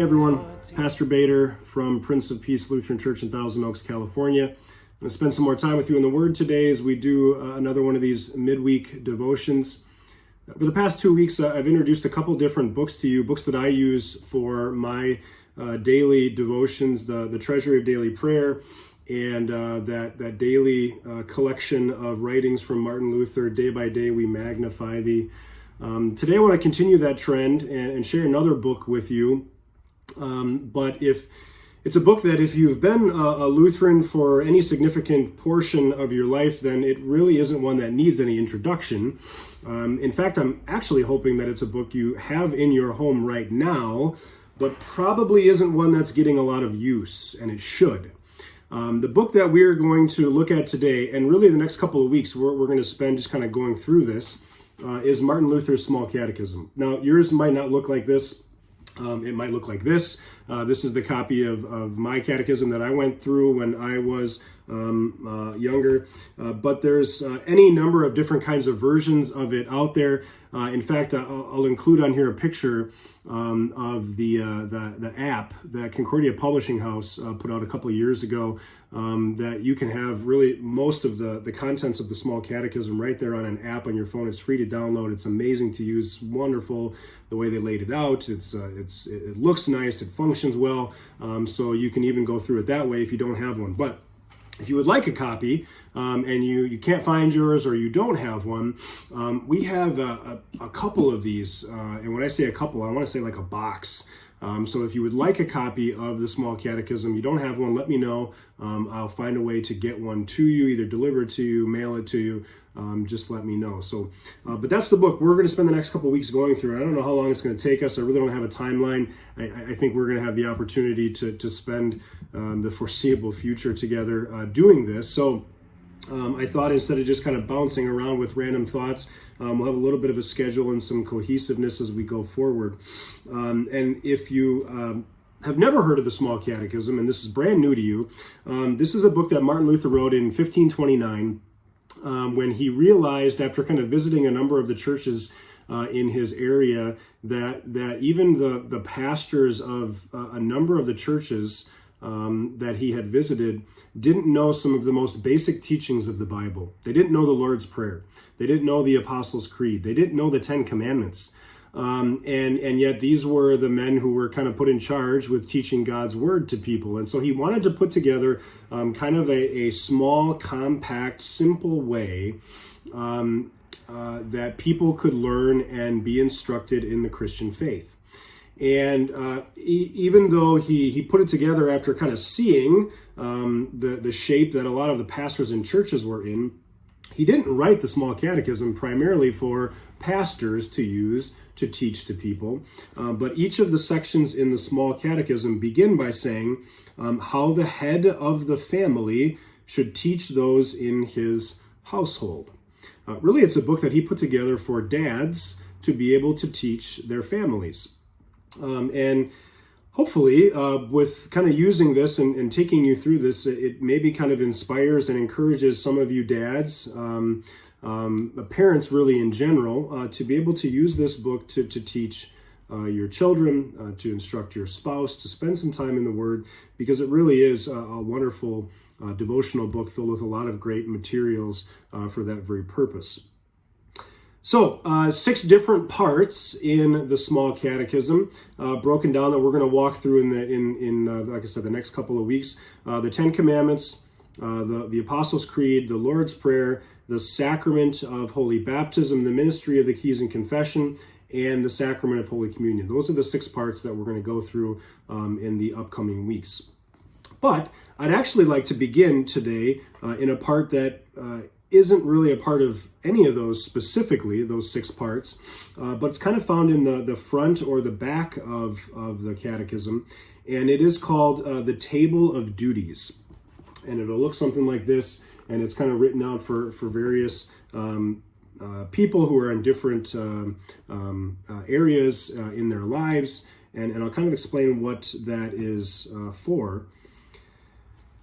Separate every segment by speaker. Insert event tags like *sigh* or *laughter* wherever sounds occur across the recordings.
Speaker 1: Hey everyone, Pastor Bater from Prince of Peace Lutheran Church in Thousand Oaks, California. I'm going to spend some more time with you in the Word today as we do uh, another one of these midweek devotions. For the past two weeks, uh, I've introduced a couple different books to you, books that I use for my uh, daily devotions, the, the Treasury of Daily Prayer, and uh, that, that daily uh, collection of writings from Martin Luther, Day by Day We Magnify Thee. Um, today, I want to continue that trend and, and share another book with you. Um, but if it's a book that if you've been a, Lutheran for any significant portion of your life, then it really isn't one that needs any introduction. Um, in fact, I'm actually hoping that it's a book you have in your home right now, but probably isn't one that's getting a lot of use, and it should. Um, the book that we're going to look at today, and really the next couple of weeks, we're, we're going to spend just kind of going through this uh, is Martin Luther's Small Catechism. Now, yours might not look like this. Um, it might look like this. Uh, this is the copy of, of my catechism that I went through when I was um, uh, younger. Uh, but there's uh, any number of different kinds of versions of it out there. Uh, in fact, I'll, I'll, include on here a picture um, of the, uh, the, the app that Concordia Publishing House put out a couple of years ago. Um, that you can have really most of the, the contents of the small catechism right there on an app on your phone. It's free to download. It's amazing to use. Wonderful the way they laid it out. It's it's it looks nice. It functions well. Um, so you can even go through it that way if you don't have one. But if you would like a copy um, and you, you can't find yours or you don't have one, um, we have a, a, a, couple of these. Uh, and when I say a couple, I want to say like a box. Um, so if you would like a copy of the Small Catechism, you don't have one, let me know. Um, I'll find a way to get one to you, either deliver it to you, mail it to you. Um, just let me know. So, uh, but that's the book we're going to spend the next couple weeks going through. I don't know how long it's going to take us. I really don't have a timeline. I, I think we're going to have the opportunity to to spend um, the foreseeable future together uh, doing this. So. Um, I thought instead of just kind of bouncing around with random thoughts, um, we'll have a little bit of a schedule and some cohesiveness as we go forward. Um, and if you um, have never heard of the Small Catechism, and this is brand new to you, um, this is a book that Martin Luther wrote in 1529 um, when he realized, after kind of visiting a number of the churches uh, in his area, that that even the the pastors of uh, a number of the churches um, that he had visited didn't know some of the most basic teachings of the Bible. They didn't know the Lord's Prayer. They didn't know the Apostles' Creed. They didn't know the Ten Commandments. Um, and and yet these were the men who were kind of put in charge with teaching God's word to people. And so he wanted to put together um, kind of a, a, small, compact, simple way um, uh, that people could learn and be instructed in the Christian faith. And uh, even though he, he put it together after kind of seeing um, the, the shape that a lot of the pastors in churches were in, he didn't write the small catechism primarily for pastors to use to teach to people, uh, but each of the sections in the small catechism begin by saying um, how the head of the family should teach those in his household. Uh, really, it's a book that he put together for dads to be able to teach their families. Um, and hopefully, uh, with kind of using this and, and, taking you through this, it maybe kind of inspires and encourages some of you dads, um, um, parents really in general, uh, to be able to use this book to, to teach uh, your children, uh, to instruct your spouse, to spend some time in the Word, because it really is a, a wonderful uh, devotional book filled with a lot of great materials uh, for that very purpose. So, uh, six different parts in the small catechism, uh, broken down that we're going to walk through in the in in uh, like I said, the next couple of weeks. Uh, the Ten Commandments, uh, the the Apostles' Creed, the Lord's Prayer, the Sacrament of Holy Baptism, the Ministry of the Keys and Confession, and the Sacrament of Holy Communion. Those are the six parts that we're going to go through um, in the upcoming weeks. But I'd actually like to begin today uh, in a part that isn't really a part of any of those specifically, those six parts, uh, but it's kind of found in the, the front or the back of, of the catechism, and it is called uh, the Table of Duties. And it'll look something like this, and it's kind of written out for, for various um, uh, people who are in different um, um uh, areas uh, in their lives, and, and I'll kind of explain what that is uh, for.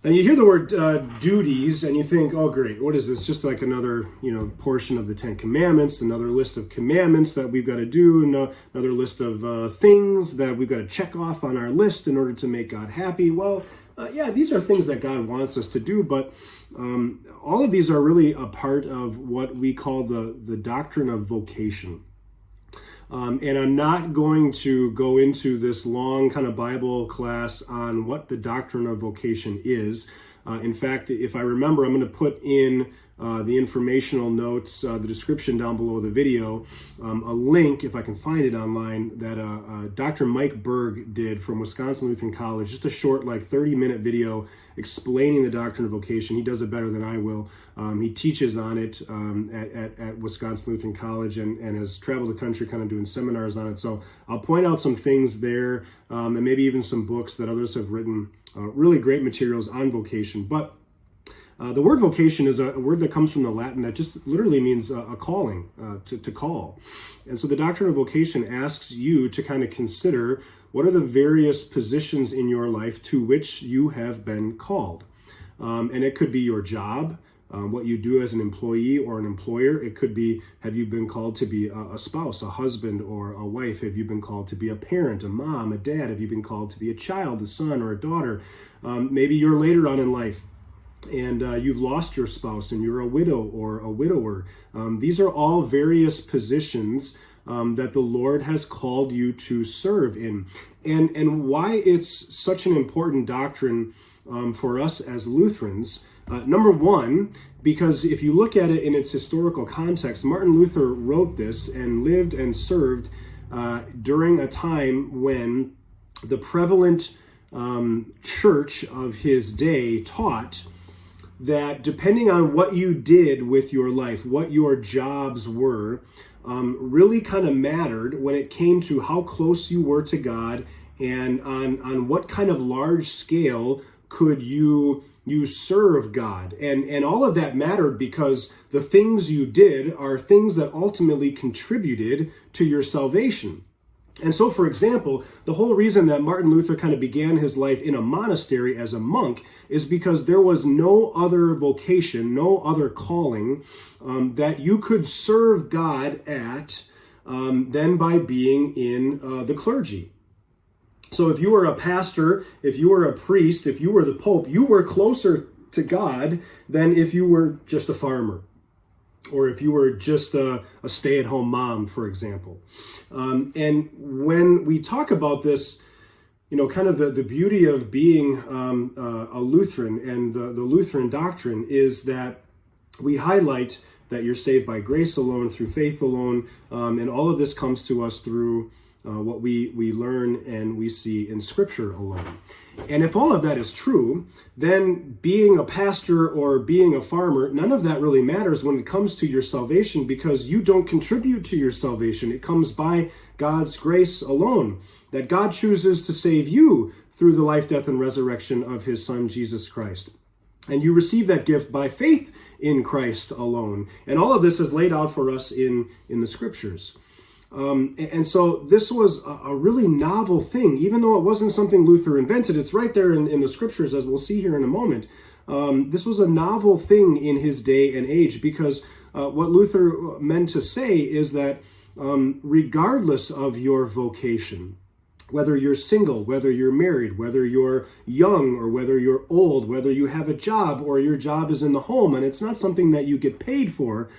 Speaker 1: And you hear the word uh, duties, and you think, "Oh, great! What is this? Just like another, you know, portion of the Ten Commandments, another list of commandments that we've got to do, another list of uh, things that we've got to check off on our list in order to make God happy." Well, uh, yeah, these are things that God wants us to do, but um, all of these are really a part of what we call the the doctrine of vocation. Um, and I'm not going to go into this long kind of Bible class on what the doctrine of vocation is. Uh, in fact, if I remember, I'm going to put in uh, the informational notes, uh, the description down below the video, um, a link, if I can find it online, that uh, uh Dr. Mike Berg did from Wisconsin Lutheran College, just a short, like 30 minute video explaining the doctrine of vocation. He does it better than I will. Um, he teaches on it um, at, at, at, Wisconsin Lutheran College and, and has traveled the country kind of doing seminars on it. So I'll point out some things there um, and maybe even some books that others have written, uh, really great materials on vocation. But uh, the word vocation is a, a, word that comes from the Latin that just literally means a, a calling, uh, to, to call. And so the doctrine of vocation asks you to kind of consider what are the various positions in your life to which you have been called. Um, and it could be your job, um, what you do as an employee or an employer. It could be have you been called to be a, a, spouse, a husband, or a wife? Have you been called to be a parent, a mom, a dad? Have you been called to be a child, a son, or a daughter? Um, maybe you're later on in life and uh, you've lost your spouse and you're a widow or a widower. Um, these are all various positions um, that the Lord has called you to serve in. And, and why it's such an important doctrine um, for us as Lutherans. Uh, number one, because if you look at it in its historical context, Martin Luther wrote this and lived and served uh, during a time when the prevalent um, church of his day taught that depending on what you did with your life, what your jobs were, um, really kind of mattered when it came to how close you were to God and on, on what kind of large scale could you you serve God. And, and all of that mattered because the things you did are things that ultimately contributed to your salvation. And so, for example, the whole reason that Martin Luther kind of began his life in a monastery as a monk is because there was no other vocation, no other calling um, that you could serve God at um, than by being in uh, the clergy. So, if you were a pastor, if you were a priest, if you were the pope, you were closer to God than if you were just a farmer or if you were just a, a stay at home mom, for example. Um, and when we talk about this, you know, kind of the, the beauty of being um, uh, a Lutheran and the, the Lutheran doctrine is that we highlight that you're saved by grace alone, through faith alone, um, and all of this comes to us through uh, what we, we learn and we see in Scripture alone. And if all of that is true, then being a pastor or being a farmer, none of that really matters when it comes to your salvation because you don't contribute to your salvation. It comes by God's grace alone, that God chooses to save you through the life, death, and resurrection of his Son, Jesus Christ. And you receive that gift by faith in Christ alone. And all of this is laid out for us in, in the scriptures. Um, and so this was a, really novel thing, even though it wasn't something Luther invented. It's right there in, in the scriptures, as we'll see here in a moment. Um, this was a novel thing in his day and age because uh, what Luther meant to say is that um, regardless of your vocation, whether you're single, whether you're married, whether you're young or whether you're old, whether you have a job or your job is in the home and it's not something that you get paid for,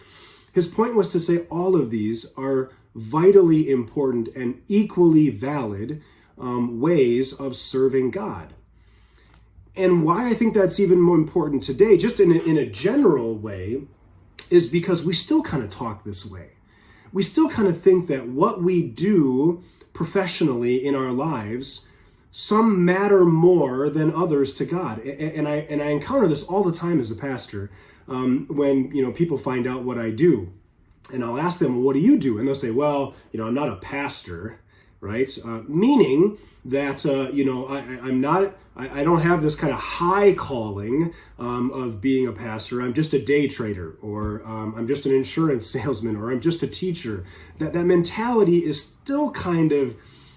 Speaker 1: his point was to say all of these are vitally important and equally valid um, ways of serving God. And why I think that's even more important today, just in a, in a general way, is because we still kind of talk this way. We still kind of think that what we do professionally in our lives some matter more than others to God. And I and I encounter this all the time as a pastor um, when you know people find out what I do and I'll ask them, well, what do you do? And they'll say, well, you know, I'm not a pastor, right? Uh, meaning that, uh, you know, I, am not, I, I, don't have this kind of high calling um, of being a pastor. I'm just a day trader, or um, I'm just an insurance *laughs* salesman, or I'm just a teacher. That, that mentality is still kind of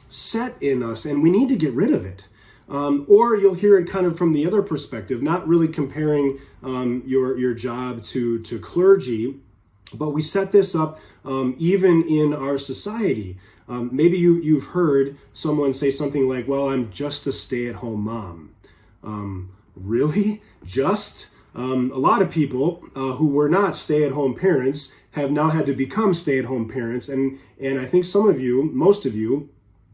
Speaker 1: set in us, and we need to get rid of it. Um, or you'll hear it kind of from the other perspective, not really comparing um, your your job to to clergy, but we set this up um, even in our society. Um, maybe you you've heard someone say something like, "Well, I'm just a stay-at-home mom." Um, really, just um, a lot of people uh, who were not stay-at-home parents have now had to become stay-at-home parents, and and I think some of you, most of you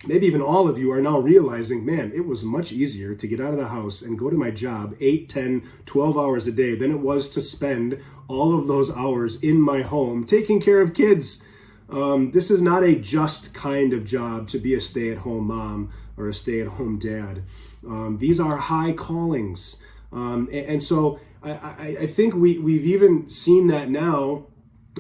Speaker 1: maybe even all of you are now realizing, man, it was much easier to get out of the house and go to my job 8, 10, 12 hours a day than it was to spend all of those hours in my home taking care of kids. Um, this is not a just kind of job to be a stay at home mom or a stay at home dad. Um, these are high callings. Um, and, and, so I, I, I think we, we've even seen that now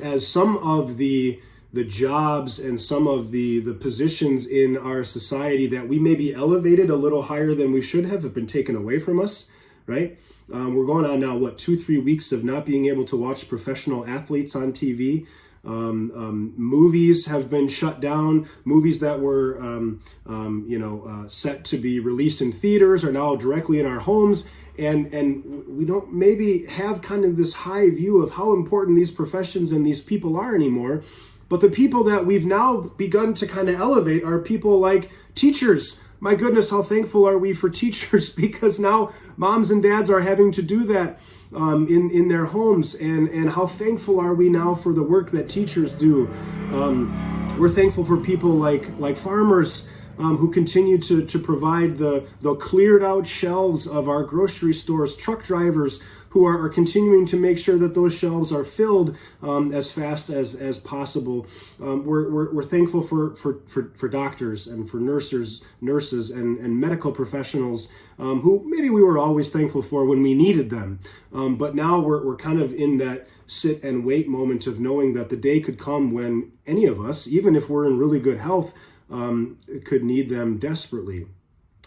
Speaker 1: as some of the the jobs and some of the the positions in our society that we may be elevated a little higher than we should have have been taken away from us right um, we're going on now what two three weeks of not being able to watch professional athletes on tv um, um, movies have been shut down. Movies that were, um, um you know, uh, set to be released in theaters are now directly in our homes, and and we don't maybe have kind of this high view of how important these professions and these people are anymore. But the people that we've now begun to kind of elevate are people like teachers. My goodness, how thankful are we for teachers *laughs* because now moms and dads are having to do that um, in, in their homes. And, and how thankful are we now for the work that teachers do? Um, we're thankful for people like, like farmers. Um, who continue to, to provide the, the cleared out shelves of our grocery stores, truck drivers who are, are continuing to make sure that those shelves are filled um, as fast as, as possible. Um, we're, we're, we're, thankful for, for, for, for, doctors and for nurses, nurses and, and medical professionals um, who maybe we were always thankful for when we needed them. Um, but now we're, we're kind of in that sit and wait moment of knowing that the day could come when any of us, even if we're in really good health, um, could need them desperately.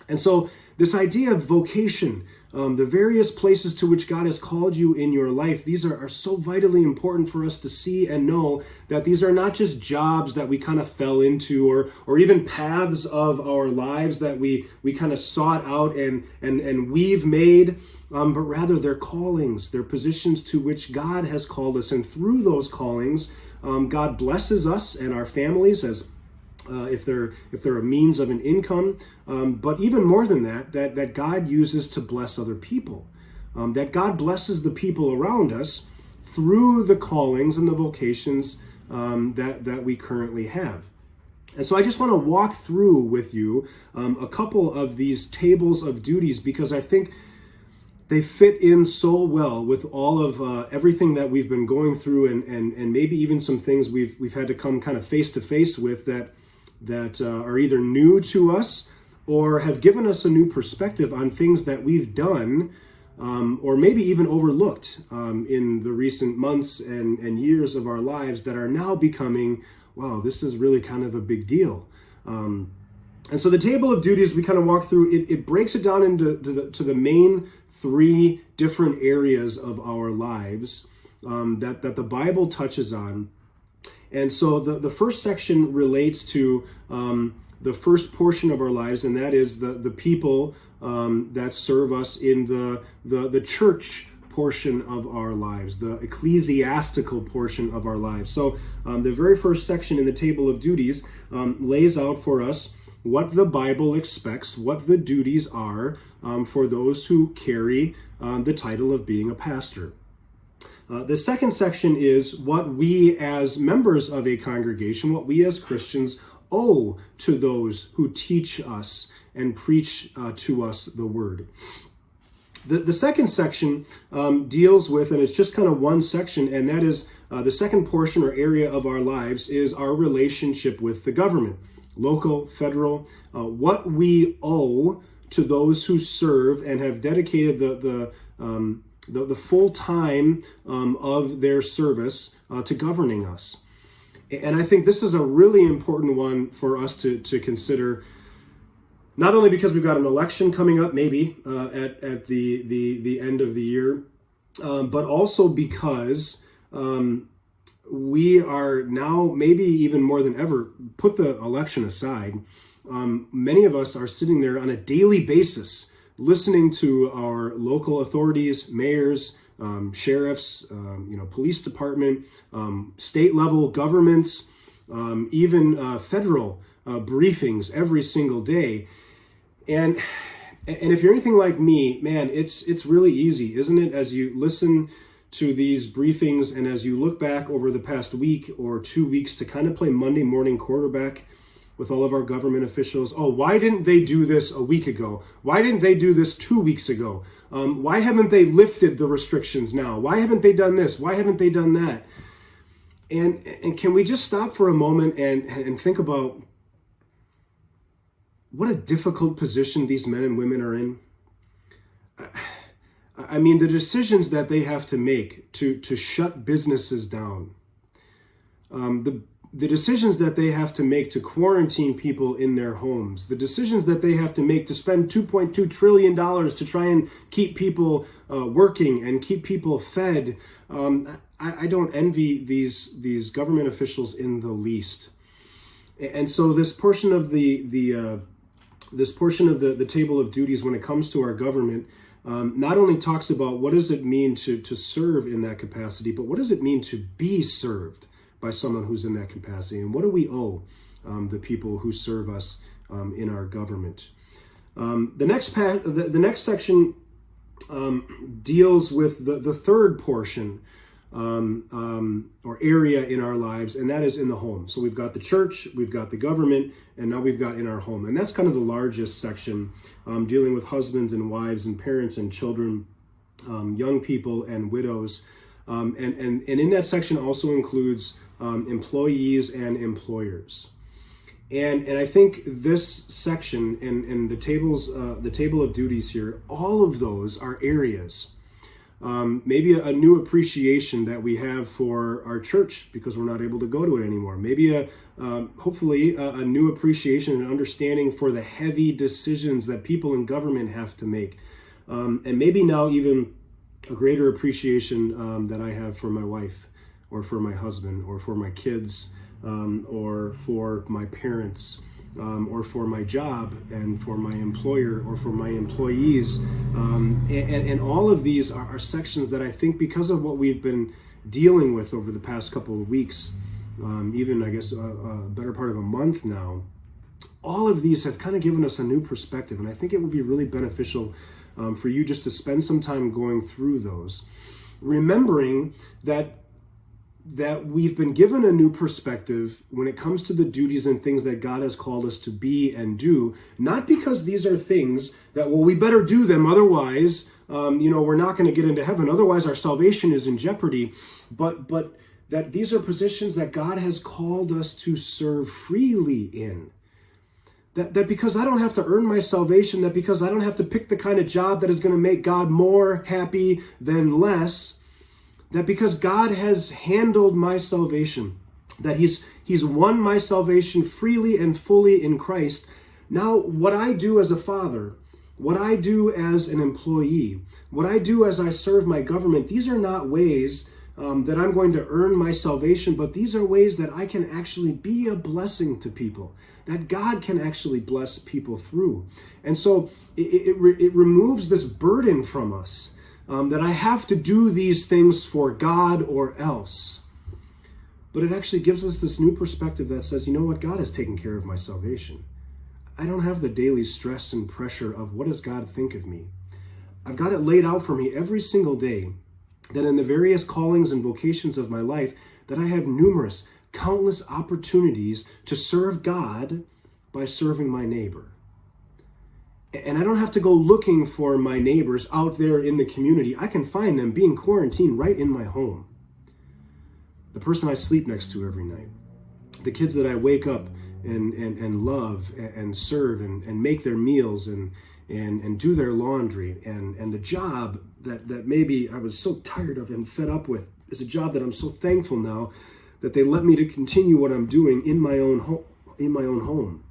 Speaker 1: And so, this idea of vocation, um, the various places to which God has called you in your life, these are, are so vitally important for us to see and know that these are not just jobs that we kind of fell into or, or even paths of our lives that we, we kind of sought out and, and, and we've made, um, but rather they're callings, they're positions to which God has called us. And through those callings, um, God blesses us and our families as uh, if they're if they're a means of an income, um, but even more than that, that that God uses to bless other people, um, that God blesses the people around us through the callings and the vocations um, that that we currently have. And so I just want to walk through with you um, a couple of these tables of duties because I think they fit in so well with all of uh, everything that we've been going through and, and, and maybe even some things we've, we've had to come kind of face to face with that that uh, are either new to us or have given us a new perspective on things that we've done um, or maybe even overlooked um, in the recent months and, and years of our lives that are now becoming, wow, this is really kind of a big deal. Um, and so the table of duties we kind of walk through, it, it breaks it down into to the, to the, main three different areas of our lives um, that, that the Bible touches on and so the, the first section relates to um, the first portion of our lives, and that is the, the people um, that serve us in the, the, the church portion of our lives, the ecclesiastical portion of our lives. So um, the very first section in the table of duties um, lays out for us what the Bible expects, what the duties are um, for those who carry uh, the title of being a pastor. Uh, the second section is what we as members of a congregation, what we as Christians owe to those who teach us and preach uh, to us the word. The, the second section um, deals with, and it's just kind of one section, and that is uh, the second portion or area of our lives is our relationship with the government, local, federal, uh, what we owe to those who serve and have dedicated the, the um, the, the full time um, of their service uh, to governing us. And I think this is a really important one for us to, to consider, not only because we've got an election coming up, maybe uh, at, at the, the, the end of the year, um, but also because um, we are now, maybe even more than ever, put the election aside. um, many of us are sitting there on a daily basis listening to our local authorities, mayors, um, sheriffs, um, you know, police department, um, state level governments, um, even uh, federal uh, briefings every single day. And and if you're anything like me, man, it's it's really easy, isn't it? As you listen to these briefings and as you look back over the past week or two weeks to kind of play Monday morning quarterback with all of our government officials. Oh, why didn't they do this a week ago? Why didn't they do this two weeks ago? Um, why haven't they lifted the restrictions now? Why haven't they done this? Why haven't they done that? And and can we just stop for a moment and and think about what a difficult position these men and women are in? I mean, the decisions that they have to make to to shut businesses down, um, the the decisions that they have to make to quarantine people in their homes, the decisions that they have to make to spend $2.2 trillion to try and keep people uh, working and keep people fed. Um, I, I, don't envy these, these government officials in the least. And so this portion of the, the uh, this portion of the, the table of duties when it comes to our government um, not only talks about what does it mean to, to serve in that capacity, but what does it mean to be served by someone who's in that capacity? And what do we owe um, the people who serve us um, in our government? Um, the next pa- the, the next section um, deals with the, the third portion um, or area in our lives, and that is in the home. So we've got the church, we've got the government, and now we've got in our home. And that's kind of the largest section, dealing with husbands and wives and parents and children, um, young people and widows. Um, and, and, and in that section also includes um, employees and employers. And, and I think this section and, and the tables, uh, the table of duties here, all of those are areas um, maybe a, a, new appreciation that we have for our church because we're not able to go to it anymore. Maybe a um, hopefully a, a, new appreciation and understanding for the heavy decisions that people in government have to make, um, and maybe now even a greater appreciation um, that I have for my wife, or for my husband, or for my kids, um, or for my parents um, or for my job and for my employer or for my employees. Um, and, and, all of these are, are, sections that I think, because of what we've been dealing with over the past couple of weeks, um, even I guess a, a, better part of a month now, all of these have kind of given us a new perspective. And I think it would be really beneficial um, for you just to spend some time going through those. Remembering that that we've been given a new perspective when it comes to the duties and things that God has called us to be and do, not because these are things that, well, we better do them, otherwise, um, you know, we're not going to get into heaven, otherwise our salvation is in jeopardy, but, but that these are positions that God has called us to serve freely in. That, that because I don't have to earn my salvation, that because I don't have to pick the kind of job that is going to make God more happy than less, that because God has handled my salvation, that he's he's won my salvation freely and fully in Christ. Now, what I do as a father, what I do as an employee, what I do as I serve my government, these are not ways um, that I'm going to earn my salvation, but these are ways that I can actually be a blessing to people, that God can actually bless people through. And so it, it, it removes this burden from us um, that I have to do these things for God or else. But it actually gives us this new perspective that says, you know what, God has taken care of my salvation. I don't have the daily stress and pressure of what does God think of me. I've got it laid out for me every single day that in the various callings and vocations of my life that I have numerous, countless opportunities to serve God by serving my neighbor and I don't have to go looking for my neighbors out there in the community. I can find them being quarantined right in my home. The person I sleep next to every night, the kids that I wake up and, and, and love and, serve and, and make their meals and, and, and do their laundry, and, and the job that, that maybe I was so tired of and fed up with is a job that I'm so thankful now that they let me to continue what I'm doing in my own home. In my own home.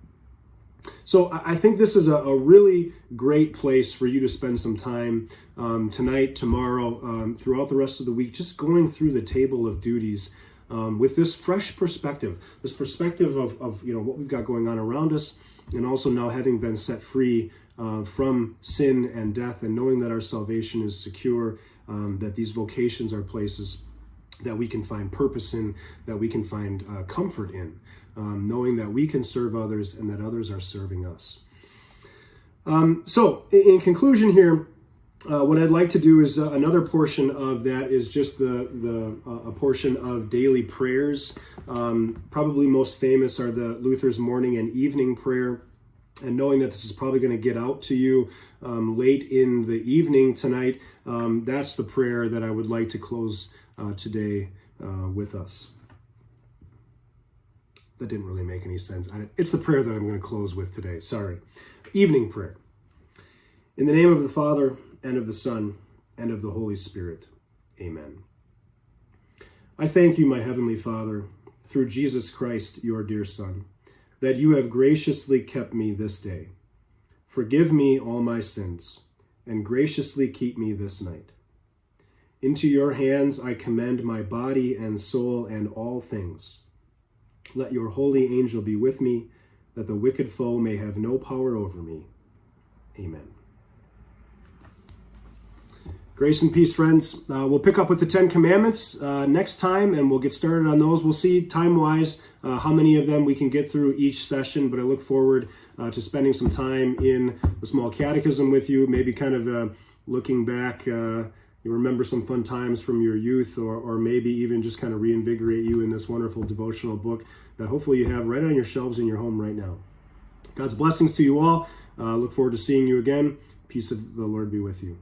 Speaker 1: So I think this is a, a, really great place for you to spend some time um, tonight, tomorrow, um, throughout the rest of the week, just going through the table of duties um, with this fresh perspective, this perspective of, of you know what we've got going on around us, and also now having been set free uh, from sin and death, and knowing that our salvation is secure, um, that these vocations are places that we can find purpose in, that we can find uh, comfort in, um, knowing that we can serve others and that others are serving us. Um, so, in conclusion, here, uh, what I'd like to do is uh, another portion of that is just the the uh, a portion of daily prayers. Um, probably most famous are the Luther's morning and evening prayer. And knowing that this is probably going to get out to you um, late in the evening tonight, um, that's the prayer that I would like to close today uh, with us. That didn't really make any sense. I, it's the prayer that I'm going to close with today. Sorry. Evening prayer. In the name of the Father, and of the Son, and of the Holy Spirit. Amen. I thank you, my heavenly Father, through Jesus Christ, your dear Son, that you have graciously kept me this day. Forgive me all my sins, and graciously keep me this night. Into your hands I commend my body and soul and all things. Let your holy angel be with me, that the wicked foe may have no power over me. Amen. Grace and peace, friends. Uh, we'll pick up with the Ten Commandments uh, next time and we'll get started on those. We'll see time wise uh, how many of them we can get through each session, but I look forward uh, to spending some time in the small catechism with you, maybe kind of uh, looking back. Uh, you remember some fun times from your youth, or, or maybe even just kind of reinvigorate you in this wonderful devotional book that hopefully you have right on your shelves in your home right now. God's blessings to you all. look forward to seeing you again. Peace of the Lord be with you.